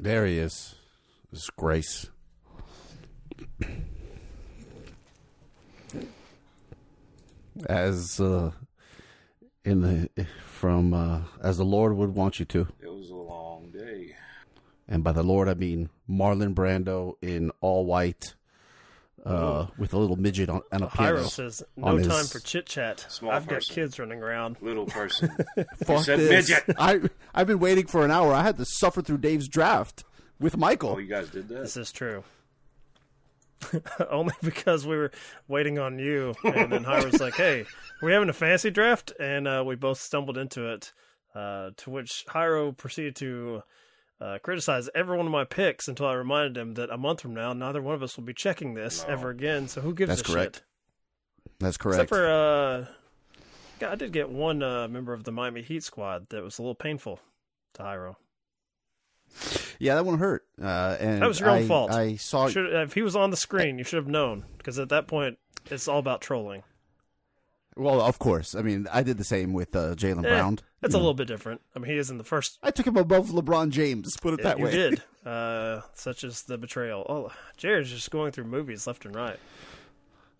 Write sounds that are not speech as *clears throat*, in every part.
There he is. This Grace. As uh, in the from uh, as the Lord would want you to, It was a long day. and by the Lord I mean Marlon Brando in all white, uh, with a little midget on and a piano. Hyro says, on "No his- time for chit chat. I've got kids running around." Little *laughs* person. Fuck said this. midget. I I've been waiting for an hour. I had to suffer through Dave's draft with Michael. oh, you guys did that? This is true. *laughs* Only because we were waiting on you, and then Hyro's like, "Hey, we're having a fantasy draft," and uh, we both stumbled into it. Uh, to which Hyro proceeded to uh, criticize every one of my picks until I reminded him that a month from now, neither one of us will be checking this No. ever again. So who gives That's a correct. shit? That's correct. Except for, uh, yeah, I did get one uh, member of the Miami Heat squad that was a little painful to Hyro. yeah, that one hurt. Uh, and That was your own I- fault. I saw. Should, if he was on the screen, you should have known because at that point, it's all about trolling. Well, of course. I mean, I did the same with uh, Jalen Eh, Brown. That's You a know, little bit different. I mean, he is in the first. I took him above LeBron James. Put it that you way. did, *laughs* uh, such as the betrayal. Oh, Jared's just going through movies left and right.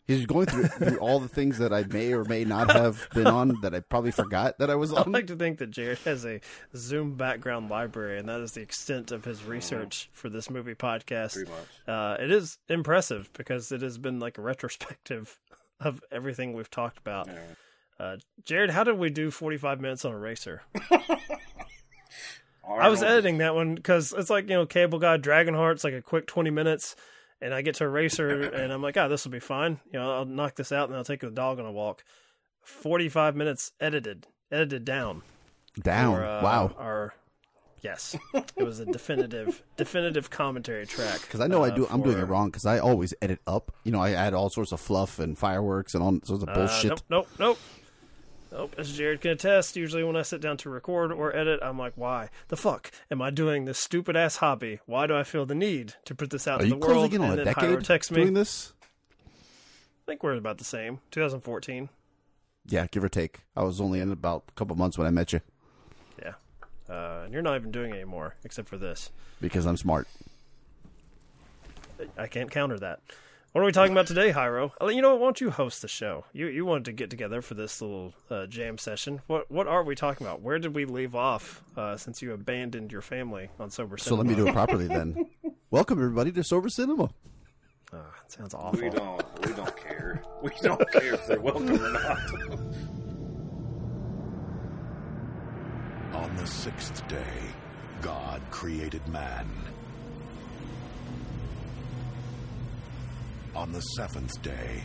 He's going through, through all the things that I may or may not have been on that I probably forgot that I was on. *laughs* I on. like to think that Jared has a Zoom background library, and that is the extent of his research for this movie podcast. Pretty much. Uh, it is impressive because it has been like a retrospective of everything we've talked about. Uh, Jared, how did we do 45 minutes on Eraser? *laughs* I was editing that one because it's like, you know, Cable Guy, Dragonheart's like a quick 20 minutes. And I get to Eraser *coughs* and I'm like, oh, this will be fine. You know, I'll knock this out and I'll take the dog on a walk. 45 minutes edited, edited down. Down. for, uh, wow. Our, yes, it was a definitive, *laughs* definitive commentary track. Because I know I uh, do. I'm doing it wrong. Because I always edit up. You know, I add all sorts of fluff and fireworks and all sorts of Uh, bullshit. nope, nope, nope. Nope, as Jared can attest, usually when I sit down to record or edit, I'm like, why the fuck am I doing this stupid ass hobby? Why do I feel the need to put this out Are to you the world? in on and a then Hyro decade texts me. doing this? I think we're about the same. 2014. Yeah, give or take. I was only in about a couple months when I met you. Uh, and you're not even doing it anymore, except for this. because I'm smart. I can't counter that. What are we talking about today, Hyro? You know what? Why don't you host the show? You you wanted to get together for this little uh, jam session. What what are we talking about? Where did we leave off uh, since you abandoned your family on Sober Cinema? So let me do it properly then. *laughs* Welcome everybody to Sober Cinema. Oh, sounds awful. We don't. We don't care. We don't care if they're welcome or not. *laughs* On the sixth day, God created man. On the seventh day,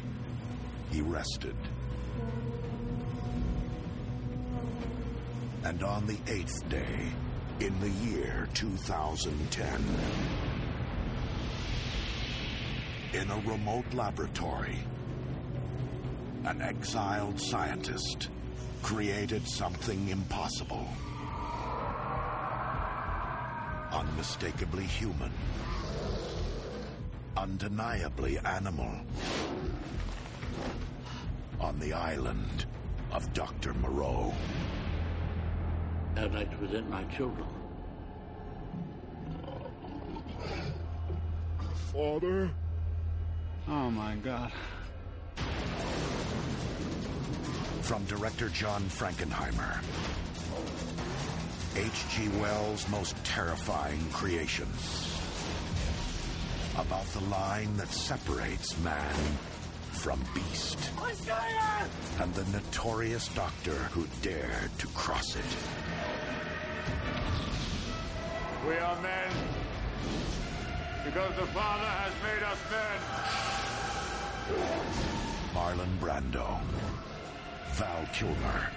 he rested. And on the eighth day, in the year 2010, in a remote laboratory, an exiled scientist created something impossible. Unmistakably human. Undeniably animal. On the island of Dr. Moreau. I'd like to present my children. Father? Oh my god. From director John Frankenheimer. H.G. Wells' most terrifying creation. About the line that separates man from beast. And the notorious doctor who dared to cross it. We are men because the Father has made us men. Marlon Brando. Val Kilmer.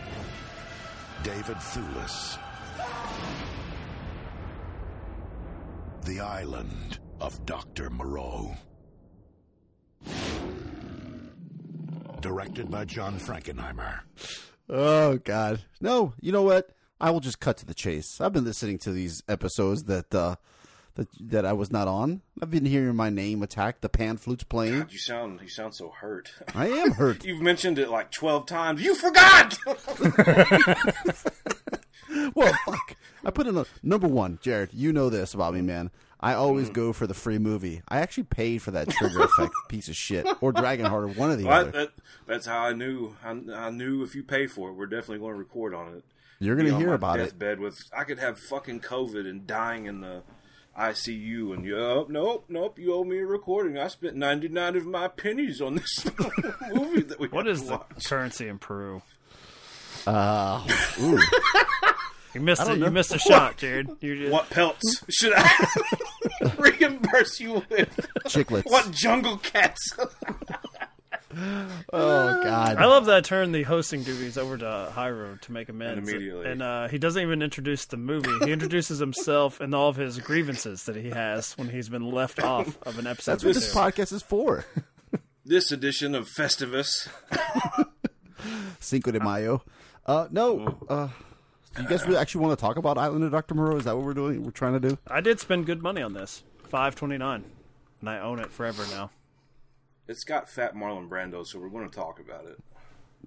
David Thewlis. The Island of Dr. Moreau. Directed by John Frankenheimer. Oh God, no! You know what? I will just cut to the chase. I've been listening to these episodes that uh, that that I was not on. I've been hearing my name attacked. The pan flutes playing. God, you sound. You sound so hurt. I am hurt. *laughs* You've mentioned it like twelve times. You forgot. *laughs* well, fuck. I put in a number one, Jared. You know this about me, man. I always go for the free movie. I actually paid for that trigger *laughs* effect piece of shit or Dragonheart or one of the Well, other. that, that's how I knew. I, I knew if you pay for it, we're definitely going to record on it. You're gonna on hear my about it. deathbed with I could have fucking COVID and dying in the ICU, and you, oh, nope, nope, you owe me a recording. I spent ninety nine of my pennies on this *laughs* movie that we. What have is the currency in Peru? Uh, ooh. *laughs* You missed it. You missed a *laughs* shot, Jared. Just, What pelts should I *laughs* reimburse you with? Chiclets. What jungle cats? *laughs* Oh God. I love that I turned the hosting duties over to Hyro to make amends. And immediately. And uh, he doesn't even introduce the movie. He introduces himself and all of his grievances that he has when he's been left off of an episode. That's what or this podcast is for. this edition of Festivus. Cinco de Mayo. Uh, no. Uh, do you guys really actually want to talk about Island of Dr. Moreau? Is that what we're doing? We're trying to do? I did spend good money on this. Five twenty nine. And I own it forever now. It's got Fat Marlon Brando, so we're going to talk about it.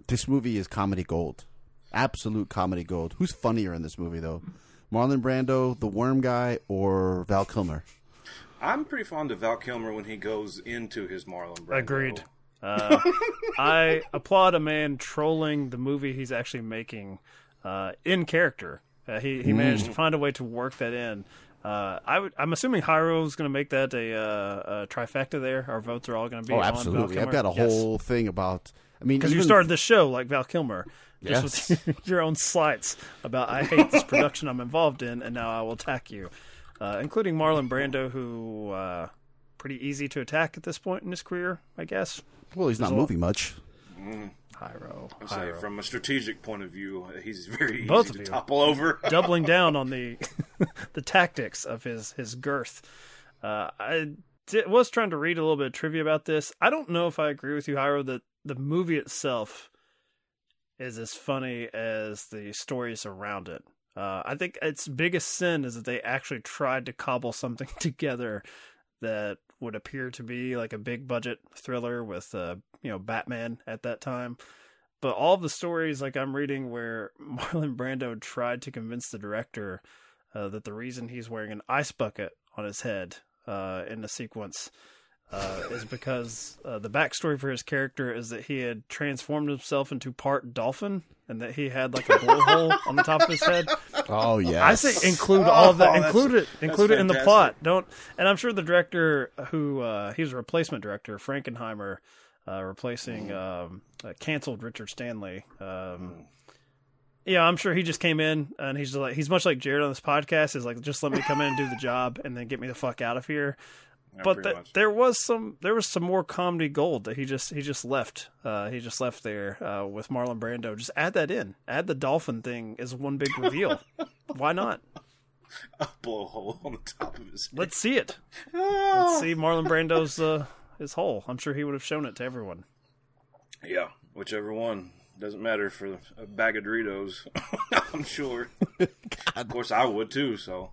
This movie is comedy gold. Absolute comedy gold. Who's funnier in this movie, though? Marlon Brando, the worm guy, or Val Kilmer? I'm pretty fond of Val Kilmer when he goes into his Marlon Brando. Agreed. Uh, *laughs* I applaud a man trolling the movie he's actually making uh, in character. Uh, he he managed to find a way to work that in. Uh, I would, I'm assuming Hyro's going to make that a, uh, a trifecta. There, our votes are all going to be. Oh, on Val absolutely. I've got a Yes. whole thing about. I mean, because you started this show like Val Kilmer, just Yes. with *laughs* your own slights about I hate this *laughs* production I'm involved in, and now I will attack you, uh, including Marlon Brando, who uh, pretty easy to attack at this point in his career, I guess. Well, he's not There's a lot- moving much. Hyro, I say, Hyro. from a strategic point of view, he's very Both easy of to you. topple over. *laughs* doubling *laughs* down on the *laughs* the tactics of his his girth. Uh, I was trying to read a little bit of trivia about this. I don't know if I agree with you, Hyro, that the movie itself is as funny as the stories around it. Uh, I think its biggest sin is that they actually tried to cobble something together that would appear to be like a big budget thriller with uh, you know Batman at that time. But all the stories like I'm reading where *laughs* Marlon Brando tried to convince the director uh, that the reason he's wearing an ice bucket on his head uh, in the sequence uh, is because uh, the backstory for his character is that he had transformed himself into part dolphin and that he had like a blowhole on the top of his head. Oh, yeah. I say include all of that. Oh, Include it. Include it in the plot. Don't. And I'm sure the director, who uh, he was a replacement director, Frankenheimer, uh, replacing um, uh, canceled Richard Stanley. Um, yeah, I'm sure he just came in and he's like he's much like Jared on this podcast. Is like just let me come in and do the job and then get me the fuck out of here. Yeah, but pretty th- there was some there was some more comedy gold that he just he just left. Uh, he just left there uh, with Marlon Brando. Just add that in. Add the dolphin thing as one big reveal. *laughs* Why not? a blowhole on the top of his head. Let's see it. Let's see Marlon *laughs* Brando's uh, his hole. I'm sure he would have shown it to everyone. Yeah, whichever one. Doesn't matter for a bag of Doritos. *laughs* I'm sure. of course, I would too. So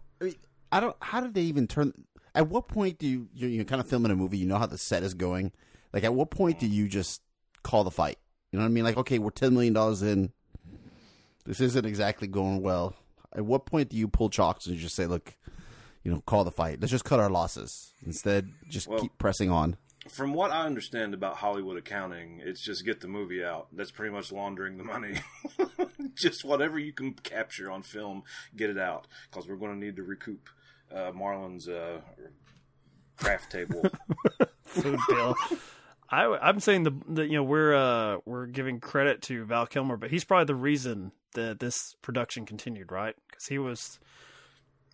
I don't. How did they even turn? At what point do you you're, you're kind of filming a movie? You know how the set is going. Like, at what point do you just call the fight? You know what I mean? Like, okay, we're ten million dollars in. This isn't exactly going well. At what point do you pull chalks and just say, "Look, you know, call the fight. Let's just cut our losses. Instead, just Well- keep pressing on." from what I understand about Hollywood accounting, it's just get the movie out. That's pretty much laundering the money. *laughs* just whatever you can capture on film, get it out because we're going to need to recoup uh, Marlon's uh, craft table. *laughs* Food bill. I, I'm saying the, the you know we're uh, we're giving credit to Val Kilmer, but he's probably the reason that this production continued, right? Because he was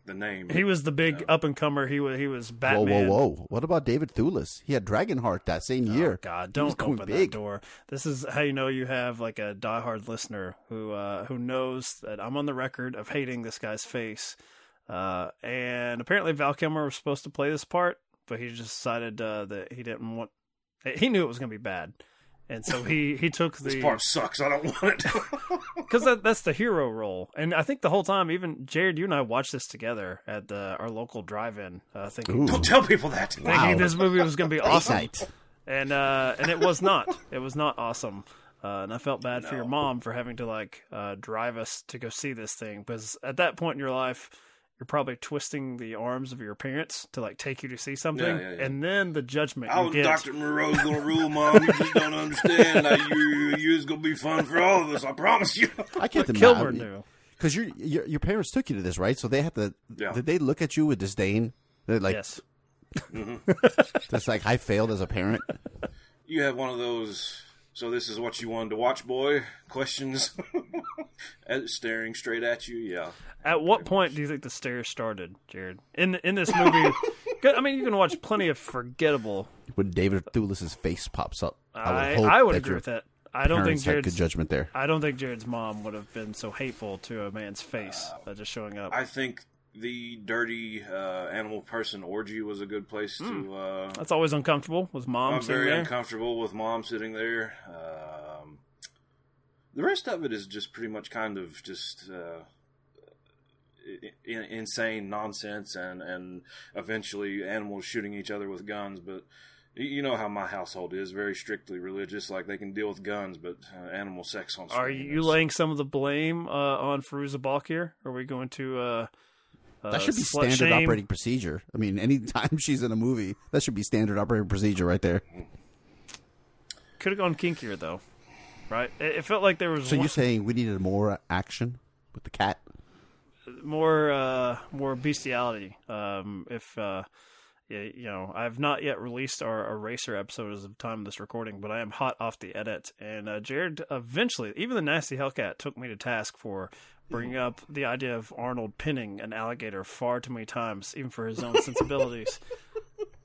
the name. he was the big up and comer. He was he was Whoa, Batman. whoa, whoa! whoa! What about David Thewlis? He had Dragonheart that same year. Oh, God, don't was going open big. that door. This is how you know you have like a diehard listener who uh, who knows that I'm on the record of hating this guy's face. Uh, and apparently Val Kilmer was supposed to play this part, but he just decided uh, that he didn't want. He knew it was going to be bad, and so he he took the this part sucks. I don't want it. *laughs* because that, that's the hero role. And I think the whole time, even Jared, you and I watched this together at the, our local drive-in, uh, thinking Ooh. don't tell people that. thinking this movie was going to be awesome Night. and uh, and it was not. It was not awesome. Uh, and I felt bad for your mom for having to like uh, drive us to go see this thing because at that point in your life, you're probably twisting the arms of your parents to like take you to see something, Yeah, yeah, yeah. and then the judgment oh, I was get. Dr. Moreau's gonna rule, Mom. You just don't understand. Now you, you is gonna be fun for all of us. I promise you. I can't Kilmer imagine knew. because your, your your parents took you to this, right? So they have to. Yeah. Did they look at you with disdain? They're like, yes. *laughs* that's like I failed as a parent. You have one of those. So this is what you wanted to watch, boy? Questions, *laughs* staring straight at you. Yeah. At what point do you think the stare started, Jared? In in this movie, *laughs* I mean, you can watch plenty of forgettable. when David Thewlis's face pops up, I would I I would agree with that. I don't think parents had good Jared's. judgment there. I don't think Jared's mom would have been so hateful to a man's face by just showing up. I think the dirty uh, animal person orgy was a good place to. Uh, That's always uncomfortable with mom I'm very there. uncomfortable with mom sitting there. Um, the rest of it is just pretty much kind of just uh, insane nonsense, and and eventually animals shooting each other with guns. But you know how my household is very strictly religious. Like they can deal with guns, but uh, animal sex on. Are you laying some of the blame uh, on Fairuza Balk here? Are we going to? Uh, uh, That should be standard shame? operating procedure. I mean, anytime *laughs* she's in a movie, that should be standard operating procedure right there. Could have gone kinkier though, right? It, it felt like there was So one- you're saying we needed more action with the cat? more uh, more bestiality. Um, if uh, you know, I've not yet released our Eraser episode as of time of this recording, but I am hot off the edit. And uh, Jared eventually, even the nasty Hellcat took me to task for bringing up the idea of Arnold pinning an alligator far too many times, even for his own *laughs* sensibilities.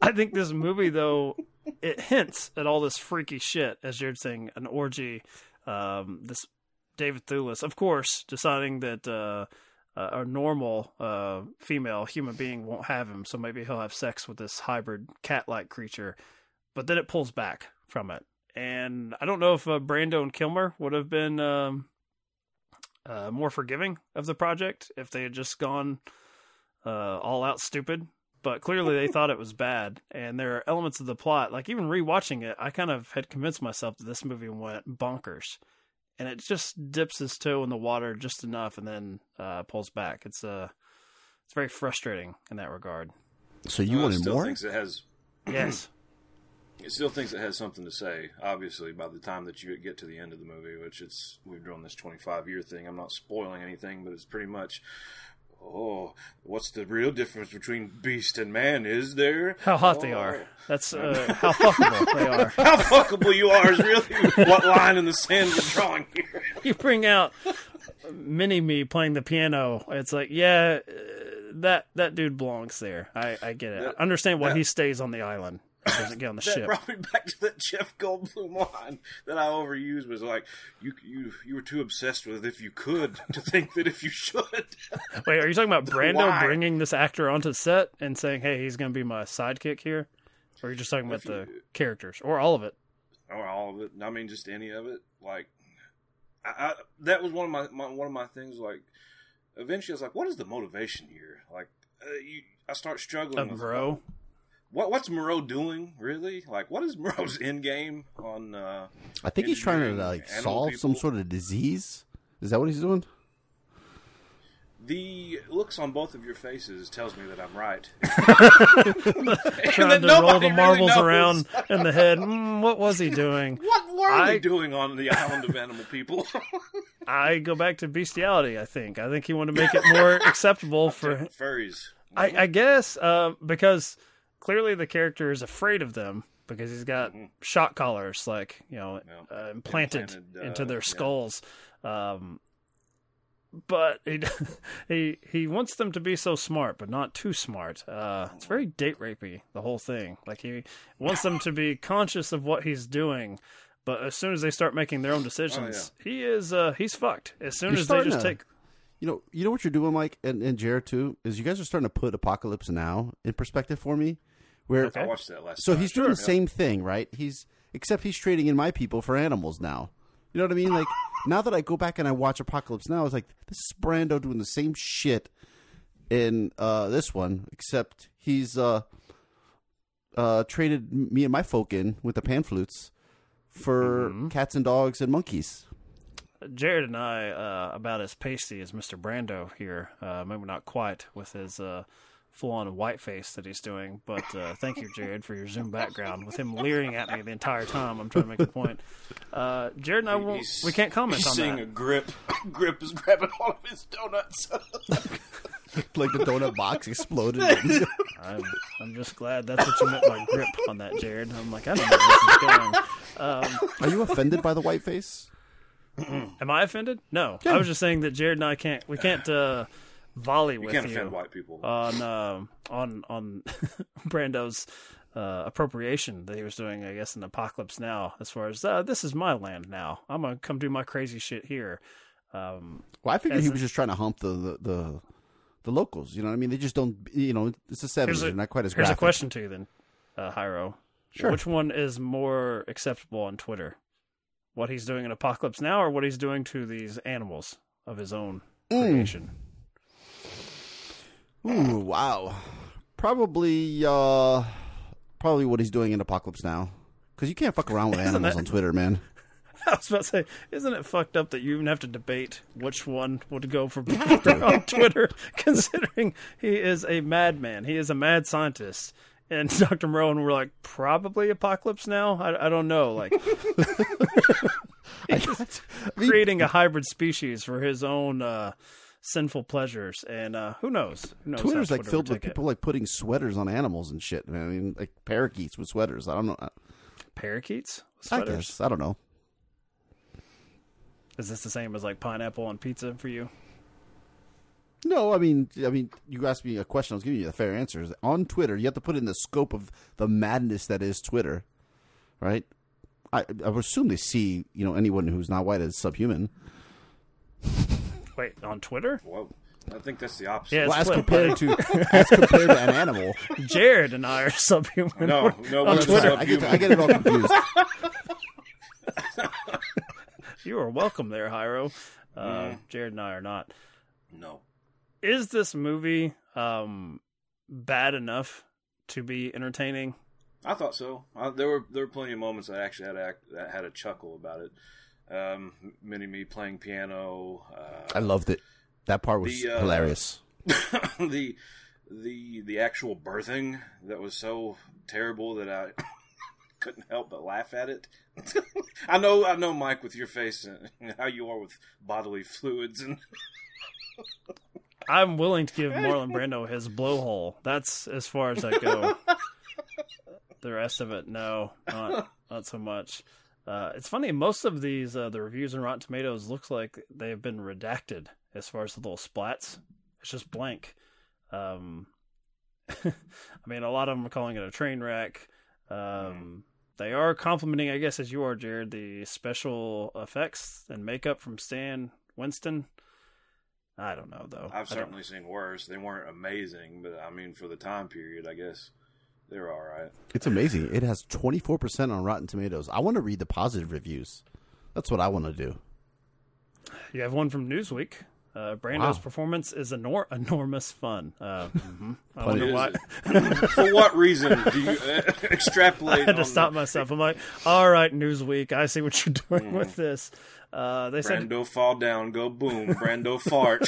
I think this movie, though, it hints at all this freaky shit, as Jared's saying, an orgy. Um, this David Thewlis, of course, deciding that uh, uh, a normal uh, female human being won't have him, so maybe he'll have sex with this hybrid cat-like creature. But then it pulls back from it, and I don't know if uh, Brando and Kilmer would have been um, uh, more forgiving of the project if they had just gone uh, all out stupid. But clearly, they thought it was bad, and there are elements of the plot. Like even rewatching it, I kind of had convinced myself that this movie went bonkers and it just dips its toe in the water just enough and then uh, pulls back. It's uh, it's very frustrating in that regard. So you Well, it wanted still more? thinks it has. Yes, It still thinks it has something to say. Obviously, by the time that you get to the end of the movie, which it's we've drawn this twenty-five year thing. I'm not spoiling anything, but it's pretty much. Oh, what's the real difference between beast and man? Is there? how hot they Oh. are. That's uh, how fuckable they are. *laughs* How fuckable you are is really what line in the sand we're drawing here. You bring out mini me playing the piano. It's like, yeah, uh, that that dude belongs there. I, I get it. That- I understand why that- he stays on the island. Doesn't get on the *laughs* That ship. brought me back to that Jeff Goldblum line that I overused. Was like you you you were too obsessed with if you could to think that if you should. *laughs* Wait, are you talking about *laughs* Brando Why? bringing this actor onto set and saying, "Hey, he's going to be my sidekick here"? Or are you just talking about If you- the characters or all of it? or all of it. I mean, just any of it. Like, I, I that was one of my, my one of my things. Like, eventually, I was like, "What is the motivation here?" Like, uh, you, I start struggling Of with Moreau? What what's Moreau doing really? Like, what is Moreau's *laughs* end game on? Uh, I think he's trying to like animal solve some sort of disease. Is that what he's doing? the looks on both of your faces tells me that I'm right. *laughs* Trying that to roll nobody the marbles knows. around in the head. Mm, what was he doing? *laughs* What were I- they doing on the island of animal people? I go back to bestiality. I think. I think he wanted to make it more acceptable for. furries. I, I guess uh, because clearly the character is afraid of them because he's got shock collars, like you know, Yeah. uh, implanted, Implanted, uh, into their yeah. skulls. Um, but he, *laughs* he he wants them to be so smart, but not too smart. Uh, it's very date rapey, the whole thing. Like he wants them to be *laughs* conscious of what he's doing, but as soon as they start making their own decisions, he is uh, he's fucked. As soon You're as they just to- take You know, you know what you're doing, Mike, and, and Jared too, is you guys are starting to put Apocalypse Now in perspective for me. Where Okay. I watched that last. so time. he's doing the same thing, right? He's except he's trading in my people for animals now. You know what I mean? Like now that I go back and I watch Apocalypse Now, it's like this is Brando doing the same shit in uh, this one, except he's uh, uh, traded me and my folk in with the pan flutes for cats and dogs and monkeys. Jared and I uh, about as pasty as Mr. Brando here. Uh, maybe not quite with his uh, full-on white face that he's doing, but uh, thank you, Jared, for your Zoom background with him leering at me the entire time. I'm trying to make a point. Uh, Jared and I won't, we can't comment He's on seeing that. a grip. *laughs* grip is grabbing all of his donuts. *laughs* Like the donut box exploded. *laughs* I'm, I'm just glad that's what you meant by grip on that, Jared. I'm like, I don't know where this is going. Um, Are you offended by the white face? am I offended? No, I was just saying that Jared and I can't. We can't uh, volley You with can't you. offend white people. on um on on *laughs* Brando's uh, appropriation that he was doing, I guess, in Apocalypse Now. As far as uh, this is my land now, I'm gonna come do my crazy shit here. Um, Well, I figured As he a- was just trying to hump the, the the the locals. You know what I mean? They just don't. You know, it's the seventies. a, They're not quite as here's a question to you then, uh, Hyro. Sure. Which one is more acceptable on Twitter? What he's doing in Apocalypse Now, or what he's doing to these animals of his own Mm. creation? Ooh, wow. Probably, uh, probably what he's doing in Apocalypse Now. Because you can't fuck around with animals that- on Twitter, man. *laughs* I was about to say, isn't it fucked up that you even have to debate which one would go for *laughs* on Twitter, *laughs* considering he is a madman. He is a mad scientist. And Dr. Moreau and we're like, probably Apocalypse Now? I, I don't know. Like, I mean, creating a hybrid species for his own uh, sinful pleasures. And uh, who knows? Who knows Twitter's like Twitter filled with take it. people like putting sweaters on animals and shit. I mean, like parakeets with sweaters. I don't know. Parakeets? I Sweaters? guess I don't know. Is this the same as like pineapple on pizza for you? No, I mean, I mean, you asked me a question. I was giving you the fair answers. On Twitter, you have to put in the scope of the madness that is Twitter, right? I, I would assume they see, you know, anyone who's not white as subhuman. *laughs* Wait, on Twitter? Whoa. I think that's the opposite. Yeah, Well, as compared to *laughs* as compared to an animal. Jared and I are subhuman. No, no, on Twitter. I get, I get it all confused. *laughs* You are welcome there, Hyro. Uh, Mm. Jared and I are not. No. Is this movie um, bad enough to be entertaining? I thought so. Uh, there were there were plenty of moments I actually had a, that had a chuckle about it. Um, Mini me playing piano. Uh, I loved it. That part was The, uh, hilarious. *laughs* the the the actual birthing that was so terrible that I *coughs* couldn't help but laugh at it. *laughs* I know, I know, Mike, with your face and *laughs* how you are with bodily fluids and I'm willing to give Marlon Brando his blowhole. That's as far as I go. the rest of it, no, not not so much. Uh, it's funny. Most of these, uh, the reviews on Rotten Tomatoes, looks like they've been redacted as far as the little splats. It's just blank. Um, *laughs* I mean, a lot of them are calling it a train wreck. Um, They are complimenting, I guess, as you are, Jared, the special effects and makeup from Stan Winston. I don't know though. I've certainly seen worse. They weren't amazing, but I mean, for the time period, I guess they're all right. It's amazing. It has 24% on Rotten Tomatoes. I want to read the positive reviews. That's what I want to do. You have one from Newsweek. Uh, Brando's Wow. performance is enor- enormous fun. Uh, mhm. I wonder why. *laughs* for what reason do you uh, *laughs* I had to on stop the myself. I'm like, all right, Newsweek, I see what you're *laughs* doing Mm. with this. Uh, they said Brando fall down, go boom. Brando fart.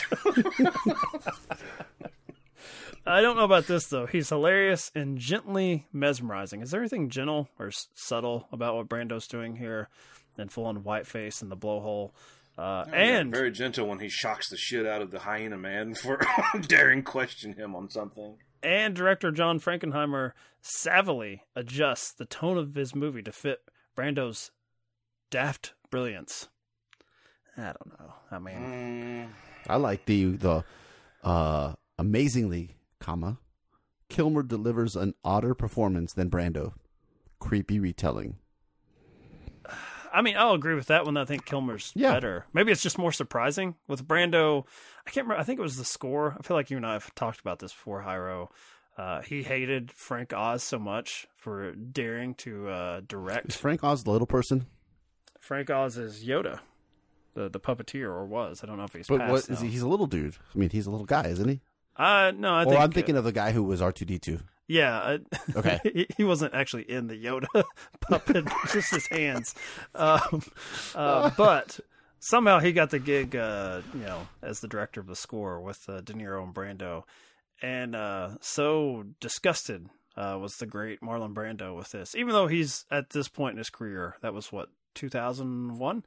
I don't know about this though. He's hilarious and gently mesmerizing. Is there anything gentle or s- subtle about what Brando's doing here? And full on white face and the blowhole. Uh, and very gentle when he shocks the shit out of the hyena man *laughs* for *laughs* daring question him on something. and director John Frankenheimer savvily adjusts the tone of his movie to fit Brando's daft brilliance. I don't know. I mean, Mm, I like the the uh, amazingly, comma, Kilmer delivers an odder performance than Brando. Creepy retelling. I mean, I'll agree with that one. I think Kilmer's Yeah. better. Maybe it's just more surprising with Brando. I can't remember. I think it was the score. I feel like you and I have talked about this before, Hyro. Uh, he hated Frank Oz so much for daring to uh, Is direct. Frank Oz the little person? Frank Oz is Yoda, the the puppeteer, or was. I don't know if he's But passed what is now. he? He's a little dude. I mean, he's a little guy, isn't he? Uh, no, I or think I'm thinking of the guy who was R two D two. Yeah. I- Okay. *laughs* he, he wasn't actually in the Yoda *laughs* puppet, *laughs* just his hands. Um, uh, but somehow he got the gig, uh, you know, as the director of the score with uh, De Niro and Brando. And uh, so disgusted uh, was the great Marlon Brando with this. Even though he's at this point in his career, that was what, 2001?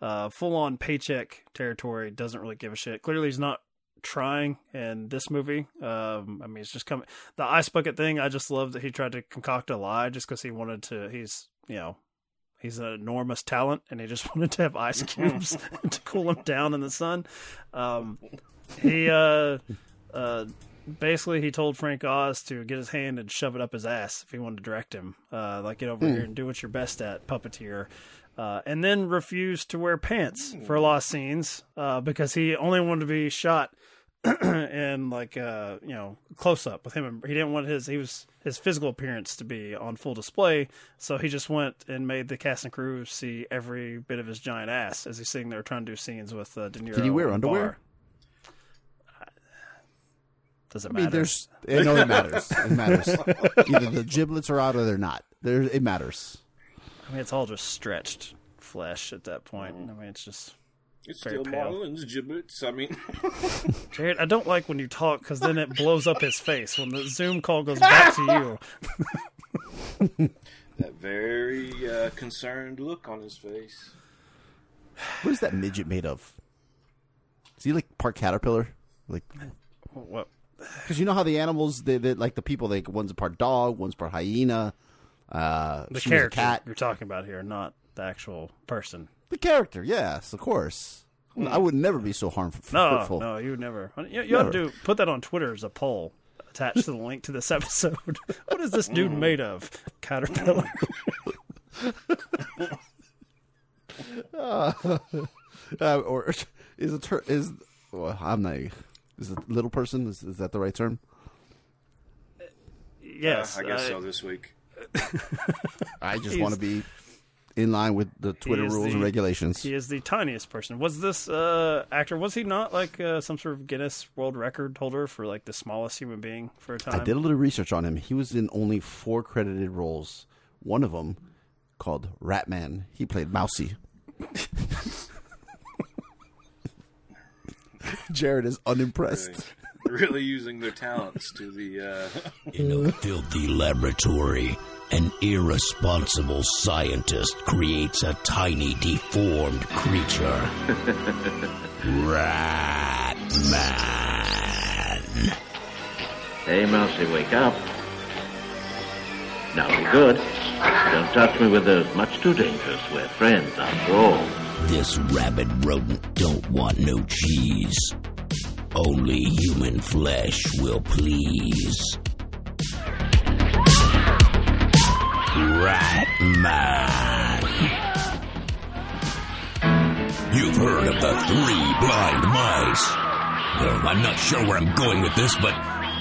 Uh, full on paycheck territory, doesn't really give a shit. Clearly, he's not trying in this movie. Um, I mean, it's just coming. The ice bucket thing, I just love that he tried to concoct a lie just because he wanted to. He's, you know, he's an enormous talent and he just *laughs* wanted to have ice *laughs* cubes *laughs* to cool him down in the sun. Um, he, uh, uh, basically he told Frank Oz to get his hand and shove it up his ass if he wanted to direct him. Uh, like get over here and do what you're best at, puppeteer. Uh, and then refused to wear pants for a lot of scenes uh, because he only wanted to be shot *clears throat* in like uh, you know close up with him. and- He didn't want his he was his physical appearance to be on full display, so he just went and made the cast and crew see every bit of his giant ass as he's sitting there trying to do scenes with uh, De Niro. Did he wear underwear? bar. Does it I matter? mean, there's. I know it matters. It matters. *laughs* Either the giblets are out or they're not. There, it matters. I mean, it's all just stretched flesh at that point. I mean, it's just It's Very still pale. Marlon's giblets. I mean, *laughs* Jared. I don't like when you talk because then it blows up his face when the Zoom call goes back to you. *laughs* *laughs* that very uh, concerned look on his face. What is that midget made of? Is he like part caterpillar? Like, What? because you know how the animals, they, they like the people. like one's a part dog, one's part hyena. Uh, The she a character cat. you're talking about here, not the actual person. The character, yes, of course. I would never be so harmful. Hmm. No, hurtful. no, you would never. You, you ought to put that on Twitter as a poll attached to the link to this *laughs* episode. what is this Mm. dude made of? Caterpillar. *laughs* uh, or is a ter- is well, I'm not. Is a little person? Is, is that the right term? yes, Uh, I guess I- so this week. *laughs* I just want to be in line with the Twitter rules the- and regulations. He is the tiniest person. Was this uh, actor? Was he not like uh, some sort of Guinness World Record holder for like the smallest human being for a time? I did a little research on him. He was in only four credited roles. One of them called Ratman. He played Mousy. *laughs* Jared is unimpressed. Really, really using their talents to the. Uh, In a filthy laboratory, an irresponsible scientist creates a tiny deformed creature. *laughs* Rat Man. Hey, Mousy, wake up. Now be good. Don't touch me with those much too dangerous. We're friends after all. This rabid rodent don't want no cheese. Only human flesh will please. Rat Man. You've heard of the three blind mice. Well, I'm not sure where I'm going with this, but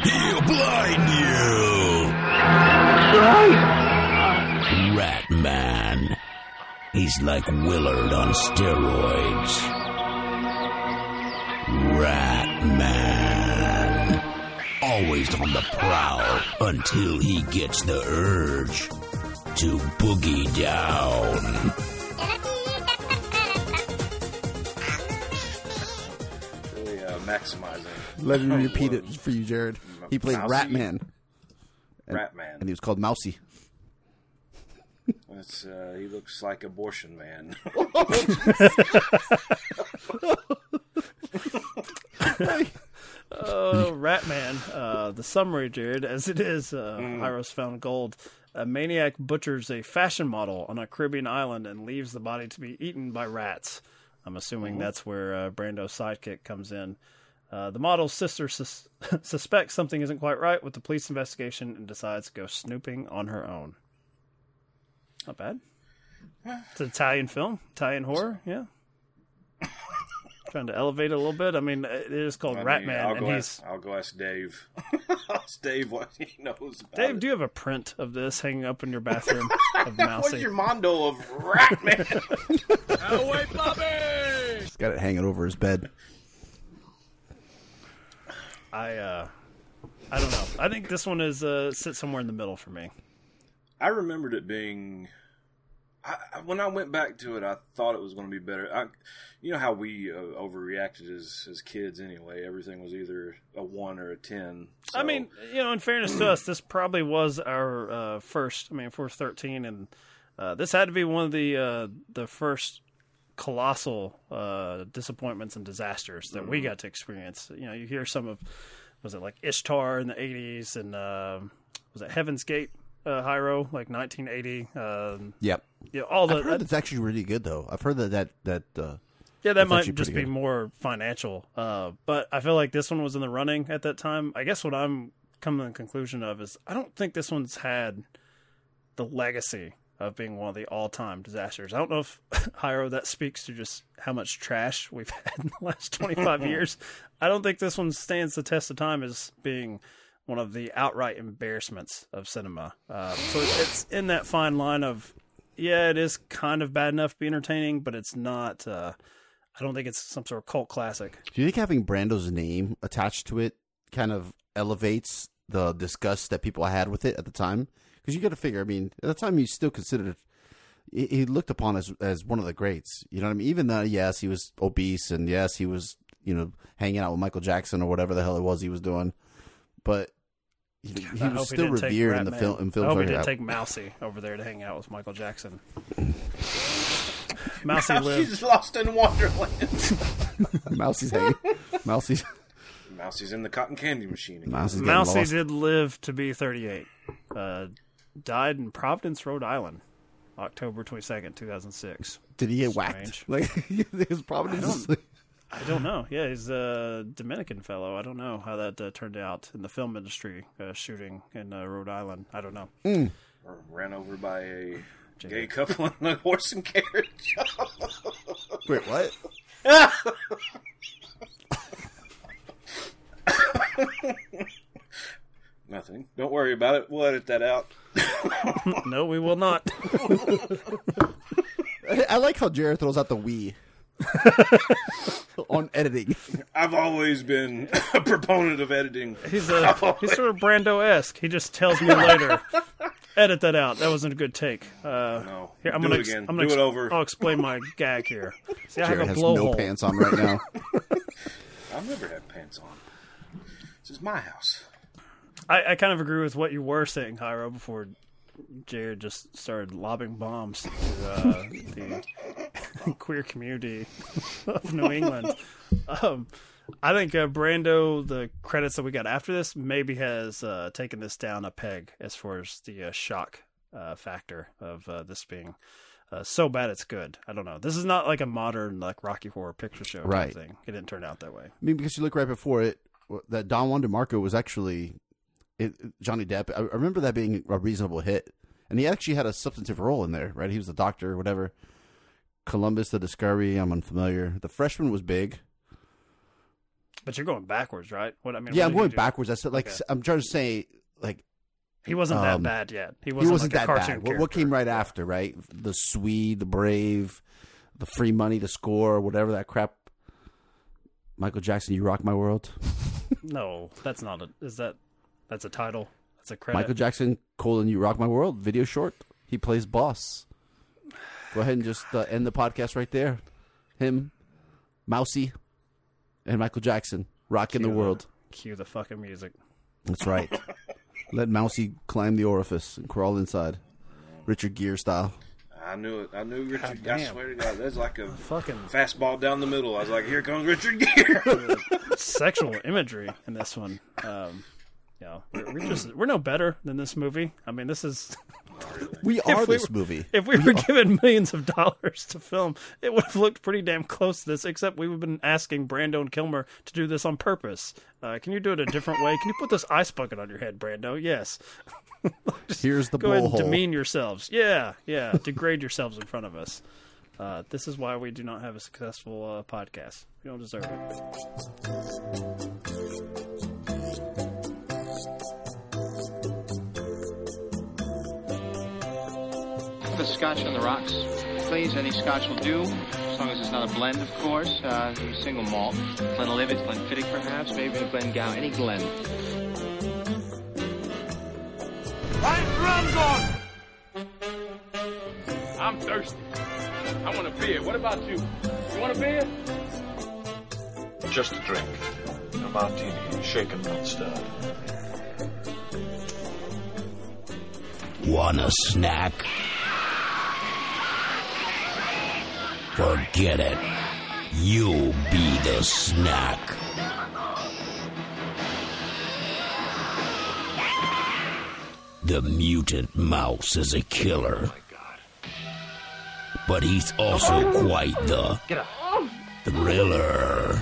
he'll blind you. Rat Man. He's like Willard on steroids. Rat Man. Always on the prowl until he gets the urge to boogie down. really uh, maximizing Let me *laughs* repeat it for you, Jared. He played Mousy? Ratman, Rat Man. and he was called Mousy. That's, uh, he looks like abortion man. *laughs* *laughs* *laughs* Oh, Ratman. Uh, the summary, Jared, as it is, uh, Mm. Hyros found gold. A maniac butchers a fashion model on a Caribbean island and leaves the body to be eaten by rats. I'm assuming that's where uh, Brando's sidekick comes in. Uh, the model's sister sus- *laughs* suspects something isn't quite right with the police investigation and decides to go snooping on her own. Not bad. It's an Italian film, Italian horror, yeah. *laughs* Trying to elevate a little bit. I mean, it is called I mean, Ratman, I'll and go he's ask, I'll go ask Dave. *laughs* ask Dave what he knows about Dave, it. do you have a print of this hanging up in your bathroom *laughs* of What's your mondo of Rat Man? *laughs* He's got it hanging over his bed. I uh, I don't know. I think this one is uh, sits somewhere in the middle for me. I remembered it being. I, when I went back to it, I thought it was going to be better. I, you know how we uh, overreacted as as kids. Anyway, everything was either a one or a ten. I mean, you know, in fairness to us, this probably was our uh, first. I mean, if we're 13, and uh, this had to be one of the uh, the first colossal uh, disappointments and disasters that we got to experience. You know, you hear some of was it like Ishtar in the 80s, and um was it Heaven's Gate, uh, Hyro, like 1980. Um, Yep. know, all the I've heard that's actually really good though. I've heard that that that uh, Yeah, that might just be good. more financial. Uh, but I feel like this one was in the running at that time. I guess what I'm coming to the conclusion of is I don't think this one's had the legacy of being one of the all-time disasters. I don't know if *laughs* Hyro that speaks to just how much trash we've *laughs* had in the last 25 *laughs* years. I don't think this one stands the test of time as being one of the outright embarrassments of cinema. Uh, so it's in that fine line of yeah, it is kind of bad enough to be entertaining, but it's not. Uh, I don't think it's some sort of cult classic. Do you think having Brando's name attached to it kind of elevates the disgust that people had with it at the time? Because you got to figure, I mean, at the time he's still considered, he, he looked upon as as one of the greats. You know what I mean? Even though yes, he was obese, and yes, he was you know hanging out with Michael Jackson or whatever the hell it was he was doing, but he, he was still didn't take revered in the Ratman. film. In I hope he didn't that. take Mousy over there to hang out with Michael Jackson. Mousy Now lived. lost in Wonderland. *laughs* Mousie's hanging. Mousie's *laughs* Mousie's in the cotton candy machine. Again. Mousie's Mousy lost. did live to be 38. Uh, died in Providence, Rhode Island, October 22nd, 2006. Did he get whacked? Strange. Like *laughs* his Providence. I don't know. Yeah, he's a Dominican fellow. I don't know how that uh, turned out in the film industry, uh, shooting in uh, Rhode Island. I don't know. Or ran over by a gay couple in a horse and carriage. *laughs* Wait, what? *laughs* Nothing. Don't worry about it. We'll edit that out. *laughs* no, we will not. I, I like how Jared throws out the we *laughs* on editing. I've always been *laughs* a proponent of editing. He's a he's sort of Brando esque. He just tells me later, edit that out. That wasn't a good take. Uh, No. here, I'm Do gonna it ex- again. I'm gonna Do it over. I'll explain my gag here. See, I have a has no blowhole. pants on right now. *laughs* I've never had pants on. This is my house. I, I kind of agree with what you were saying, Hyro, before Jared just started lobbing bombs to uh, the *laughs* queer community of New England. Um, I think uh, Brando, the credits that we got after this, maybe has uh, taken this down a peg as far as the uh, shock uh, factor of uh, this being uh, so bad it's good. I don't know. This is not like a modern like Rocky Horror Picture Show Right. thing. It didn't turn out that way. I mean, because you look right before it, that Don Juan DeMarco was actually it, Johnny Depp. I remember that being a reasonable hit, and he actually had a substantive role in there, right? He was the doctor, or whatever. Columbus, the Discovery. I'm unfamiliar. The Freshman was big. But you're going backwards, right? What I mean, yeah, I'm going backwards. I said like Okay. I'm trying to say like He wasn't that Um, bad yet. He he wasn't, wasn't like a that cartoon bad. What, what came character. right after, right? The Swede, the Brave, the Free Money, the Score, whatever that crap. Michael Jackson, you rock my world. *laughs* No, that's not a. Is that? That's a title. That's a credit. Michael Jackson, colon, you rock my world. Video short. He plays boss. Go ahead and just uh, end the podcast right there. Him, Mousy, and Michael Jackson rocking the Cue world. Cue the fucking music. That's right. *laughs* Let Mousy climb the orifice and crawl inside, Richard Gere style. I knew it. I knew Richard. I swear to God, that's like a Fucking fastball down the middle. I was like, here comes Richard Gere. *laughs* sexual imagery in this one. Um, you know, we're, we're just we're no better than this movie. I mean, this is *laughs* We are we this were- movie. if we were given millions of dollars to film, it would have looked pretty damn close to this. Except we've been asking Brando and Kilmer to do this on purpose. Uh, can you do it a different way? Can you put this ice bucket on your head, Brando? Yes. *laughs* Here's the Go ahead and blowhole. demean yourselves. Yeah, yeah. Degrade yourselves in front of us. Uh, this is why we do not have a successful uh, podcast. We don't deserve it. Put a scotch on the rocks, please. Any scotch will do, as long as it's not a blend, of course. Uh, single malt. Glenlivet, Glenfiddich, perhaps, maybe a Glengow, any Glen. Find drums on! I'm thirsty. I want a beer. What about you? You want a beer? Just a drink. A martini, shaken, not stirred. Want a snack? Forget it. You'll be the snack. The mutant mouse is a killer. But he's also quite the thriller.